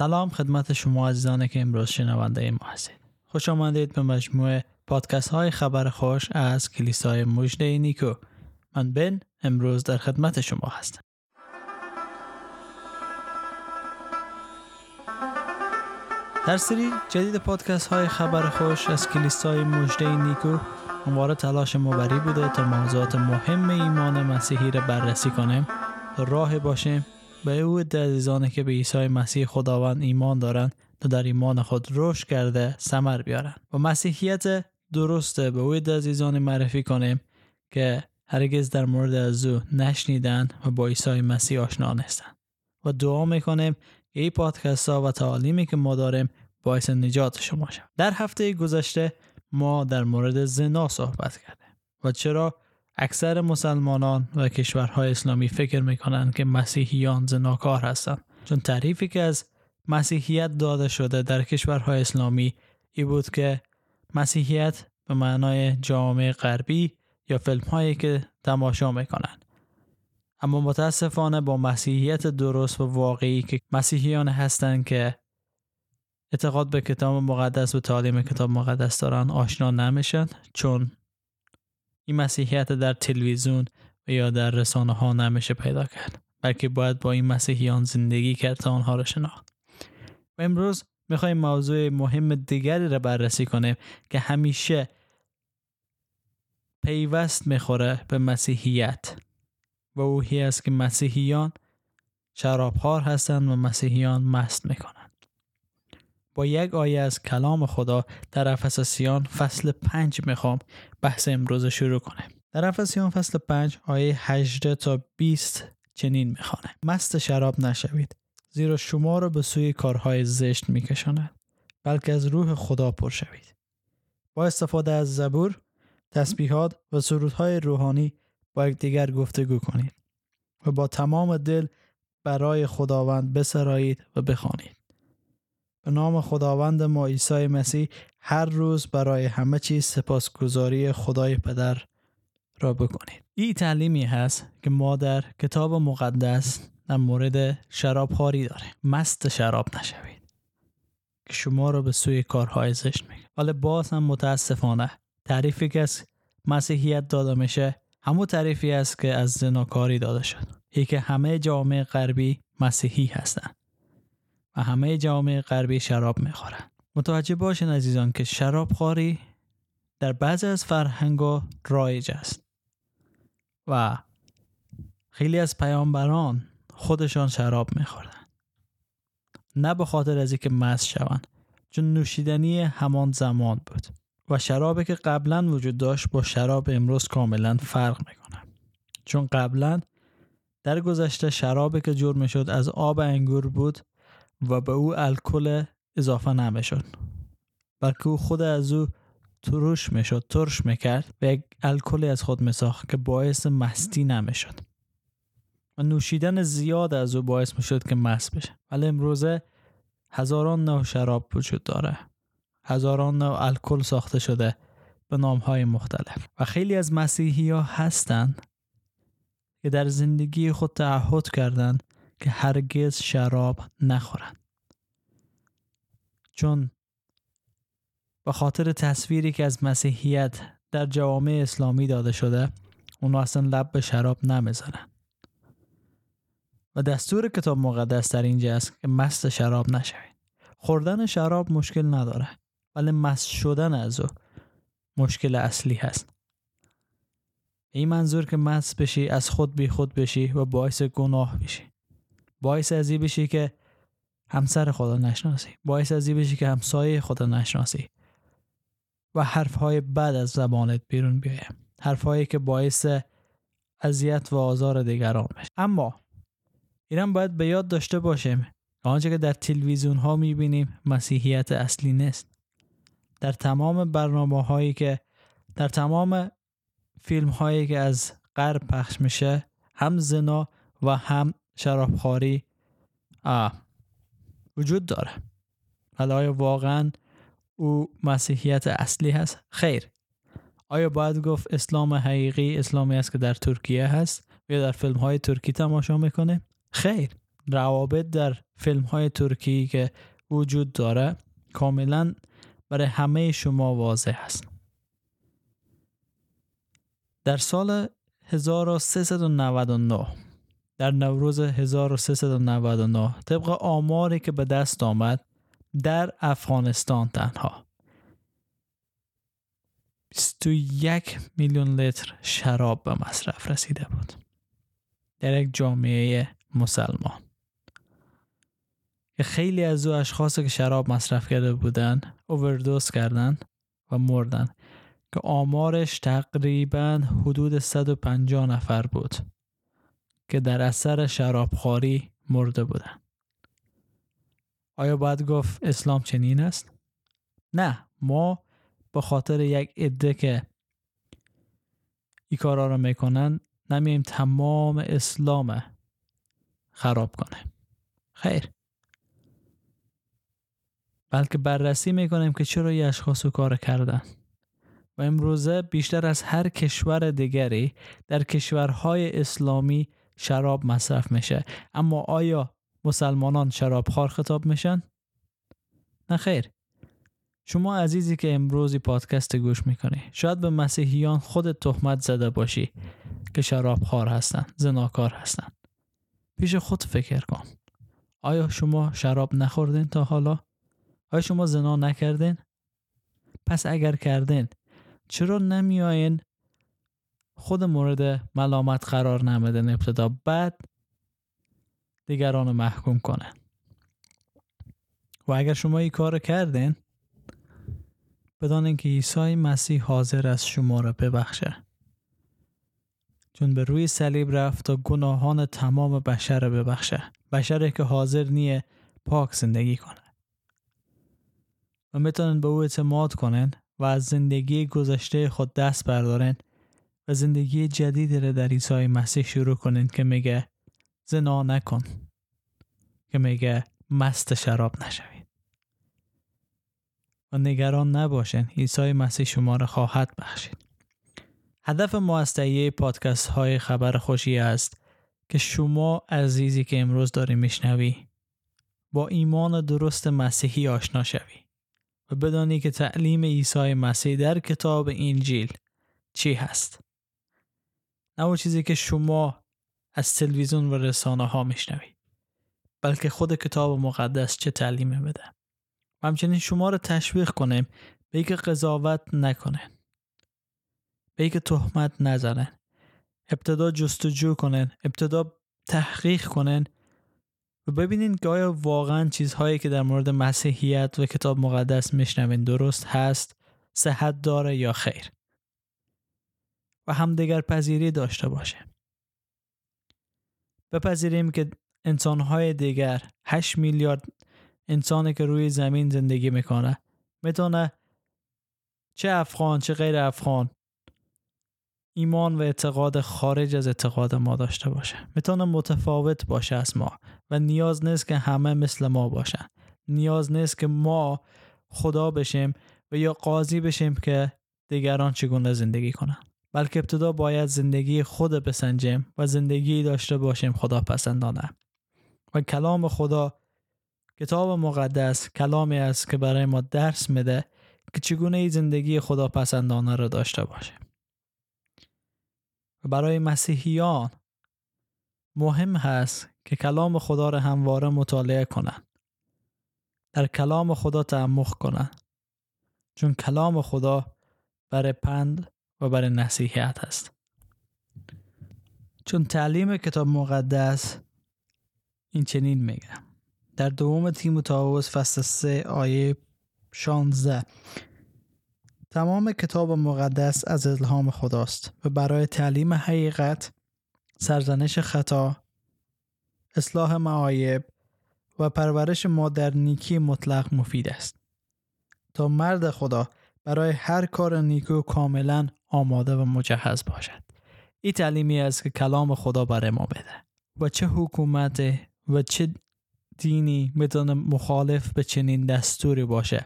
سلام خدمت شما عزیزانی که امروز شنونده ما هستید. خوش آمدید به مجموعه پادکست های خبر خوش از کلیسای مجده نیکو. من بن امروز در خدمت شما هستم. در سری جدید پادکست های خبر خوش از کلیسای مجده نیکو همواره تلاش مبری بوده تا موضوعات مهم ایمان مسیحی را بررسی کنیم راه باشیم به او عزیزانی که به عیسی مسیح خداوند ایمان دارند تا در ایمان خود رشد کرده سمر بیارن و مسیحیت درسته به او عزیزان معرفی کنیم که هرگز در مورد از او نشنیدن و با عیسی مسیح آشنا نیستن و دعا می‌کنیم که این پادکست ها و تعالیمی که ما داریم باعث نجات شما شد در هفته گذشته ما در مورد زنا صحبت کردیم. و چرا؟ اکثر مسلمانان و کشورهای اسلامی فکر می‌کنند که مسیحیان زناکار هستند. چون تعریفی که از مسیحیت داده شده در کشورهای اسلامی ای بود که مسیحیت به معنای جامعه غربی یا فیلم هایی که تماشا می‌کنند. اما متاسفانه با مسیحیت درست و واقعی که مسیحیان هستند که اعتقاد به کتاب مقدس و تعلیم کتاب مقدس دارن آشنا نمیشن. چون این مسیحیت در تلویزیون و یا در رسانه ها نمیشه پیدا کرد بلکه باید با این مسیحیان زندگی کرد تا آنها را شناخت. و امروز می‌خوایم موضوع مهم دیگری را بررسی کنیم که همیشه پیوست می‌خوره به مسیحیت. و اوهی است که مسیحیان شرابخوار هستند و مسیحیان مست می‌کنند. با یک آیه از کلام خدا در افساسیان فصل پنج می‌خوام بحث امروز شروع کنیم در افسیان فصل 5 آیه 18 تا 20 چنین می‌خوانه. مست شراب نشوید زیرا شما را به سوی کارهای زشت میکشاند بلکه از روح خدا پر شوید. با استفاده از زبور تسبیحات و سرودهای روحانی با یکدیگر گفتگو کنید و با تمام دل برای خداوند بسرایید و بخوانید. به نام خداوند ما عیسی مسیح هر روز برای همه چیز سپاسگزاری خدای پدر را بکنید. این تعلیمی هست که ما در کتاب مقدس در مورد شراب خاری داریم. مست شراب نشوید. که شما را به سوی کارهای زشت میگه ولی باز هم متاسفانه تعریفی که از مسیحیت داده میشه همون تعریفی است که از زناکاری داده شد. ای که همه جامعه غربی مسیحی هستند و همه جامعه غربی شراب می‌خورند متوجه باشین عزیزان که شراب خاری در بعضی از فرهنگا رایج است. و خیلی از پیامبران خودشان شراب میخوردن. نه به خاطر از اینکه مست شوند چون نوشیدنی همان زمان بود و شرابی که قبلا وجود داشت با شراب امروز کاملا فرق می‌کنه. چون قبلا در گذشته شرابی که جور می‌شد از آب انگور بود و به او الکل اضافه نمی‌شد. بلکه او خود از او تروش می‌شد ترش می‌کرد و یک الکلی از خود میساخت که باعث مستی نمی‌شد. و نوشیدن زیاد از او باعث می‌شد که مست بشه. ولی امروزه هزاران نوع شراب وجود داره. هزاران نوع الکل ساخته شده به نام های مختلف. و خیلی از مسیحی ها هستند که در زندگی خود تعهد کردند که هرگز شراب نخورند. چون به خاطر تصویری که از مسیحیت در جوامع اسلامی داده شده اونو اصلا لب به شراب نمی‌زنن. و دستور کتاب مقدس در اینجا است که مست شراب نشوید. خوردن شراب مشکل نداره ولی مست شدن از او مشکل اصلی هست. این منظور که مست بشی از خود بی خود بشی و باعث گناه بشی. باعث ازی بشی که همسر خدا نشناسی. باعث ازی بشی که همسایه خدا نشناسی. و حرفهای بد از زبانت بیرون بیایه حرفهایی که باعث اذیت و آزار دیگران بشه اما اینم باید به یاد داشته باشیم آنچه که در تلویزیون ها می‌بینیم مسیحیت اصلی نیست. در تمام برنامه هایی که در تمام فیلم هایی که از غرب پخش میشه هم زنا و هم شرابخواری. وجود داره. حالا آیا واقعا او مسیحیت اصلی هست؟ خیر. آیا باید گفت اسلام حقیقی اسلامی است که در ترکیه هست یا در فیلم های ترکی تماشا می‌کنه؟ خیر. روابط در فیلم های ترکی که وجود داره کاملا برای همه شما واضح است. در سال 1399 در نوروز 1399 طبق آماری که به دست آمد در افغانستان تنها. 21 میلیون لیتر شراب به مصرف رسیده بود در یک جامعه مسلمان. که خیلی از او اشخاص که شراب مصرف کرده بودن اووردوز کردن و مردن که آمارش تقریبا حدود 150 نفر بود. که در اثر شرابخواری مرده بودن. آیا باید گفت اسلام چنین است؟ نه ما به خاطر یک عده که این کارا رو می‌کنن نمیم تمام اسلام خراب کنه. خیر. بلکه بررسی می‌کنیم که چرا یه اشخاص کار کردن. و امروزه بیشتر از هر کشور دیگری در کشورهای اسلامی شراب مصرف میشه اما آیا مسلمانان شرابخوار خطاب میشن؟ نه خیر شما عزیزی که امروزی پادکست گوش می‌کنی شاید به مسیحیان خود تهمت زده باشی که شرابخوار هستن زناکار هستن پیش خود فکر کن آیا شما شراب نخوردین تا حالا؟ آیا شما زنا نکردین؟ پس اگر کردین چرا نمیاین خود مورد ملامت قرار نمیدن ابتدا بعد دیگران محکوم کنن. و اگر شما این کار کردین بدانین که عیسی مسیح حاضر از شما را ببخشه. چون به روی صلیب رفت تا گناهان تمام بشر ببخشه. بشره که حاضر نیه پاک زندگی کنه. و می‌تونن به او اعتماد کنن و از زندگی گذشته خود دست بردارن. زندگی جدیدی را در عیسی مسیح شروع کنین که میگه زنا نکن که میگه مست شراب نشوید. و نگران نباشین عیسی مسیح شما را خواهد بخشید. هدف ما از تهیه پادکست های خبر خوشی است که شما عزیزی که امروز داری میشنوی با ایمان درست مسیحی آشنا شوی و بدانی که تعلیم عیسی مسیح در کتاب انجیل چی هست. اون چیزی که شما از تلویزیون و رسانه ها میشنوی بلکه خود کتاب مقدس چه تعلیمی بده. و همچنین شما رو تشویق کنیم به که قضاوت نکنه به که تهمت نزنن ابتدا جستجو کنن ابتدا تحقیق کنن و ببینین که آیا واقعا چیزهایی که در مورد مسیحیت و کتاب مقدس میشنوین درست هست صحت داره یا خیر. و همدیگر پذیری داشته باشه بپذیریم که انسانهای دیگر 8 میلیارد انسانی که روی زمین زندگی می‌کنه می‌تونه چه افغان چه غیر افغان ایمان و اعتقاد خارج از اعتقاد ما داشته باشه. می‌تونه متفاوت باشه از ما و نیاز نیست که همه مثل ما باشن. نیاز نیست که ما خدا بشیم و یا قاضی بشیم که دیگران چگونه زندگی کنن. بلکه ابتدا باید زندگی خود بسنجیم و زندگی داشته باشیم خدا پسندانه و کلام خدا کتاب مقدس کلامی است که برای ما درس میده که چگونه زندگی خدا پسندانه را داشته باشیم و برای مسیحیان مهم هست که کلام خدا را همواره مطالعه کنند. در کلام خدا تعمق کنند. چون کلام خدا برای پند و برای نصیحت است. چون تعلیم کتاب مقدس این چنین میگه. در دوم تیموتائوس فصل 3 آیه 16 تمام کتاب مقدس از الهام خداست و برای تعلیم حقیقت سرزنش خطا اصلاح معایب و پرورش ما در نیکی مطلق مفید است. تا مرد خدا برای هر کار نیکو کاملا آماده و مجهز باشد. این تعلیمی است که کلام خدا برای ما بده. و چه حکومت و چه دینی می‌تونه مخالف به چنین دستوری باشه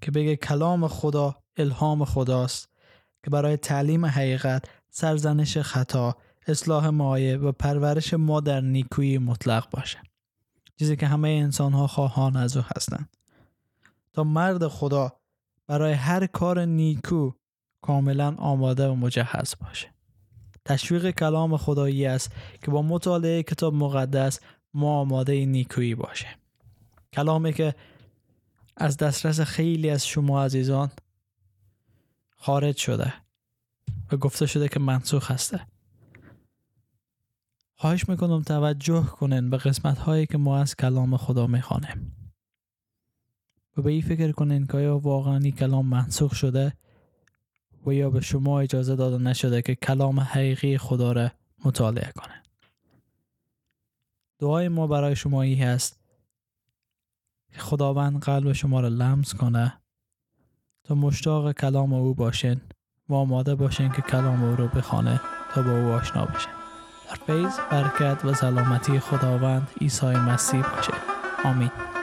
که بگه کلام خدا الهام خداست که برای تعلیم حقیقت سرزنش خطا اصلاح مایه و پرورش ما در نیکویی مطلق باشه. چیزی که همه انسان ها خواهان از او هستند. تا مرد خدا برای هر کار نیکو کاملا آماده و مجهز باشه. تشویق کلام خدایی است که با مطالعه کتاب مقدس ما آماده نیکویی باشه. کلامی که از دسترس خیلی از شما عزیزان خارج شده و گفته شده که منسوخ هسته. خواهش می‌کنم توجه کنین به قسمت هایی که ما از کلام خدا می‌خوانیم. و به این فکر کنین که آیا واقعا این کلام منسوخ شده؟ و یا به شما اجازه داده نشده که کلام حقیقی خدا را مطالعه کنه. دعای ما برای شما ای هست. که خداوند قلب شما را لمس کنه. تا مشتاق کلام او باشین و آماده باشین که کلام او رو بخوانه تا با او آشنا بشین در فیض برکت و سلامتی خداوند عیسی مسیح باشه. آمین.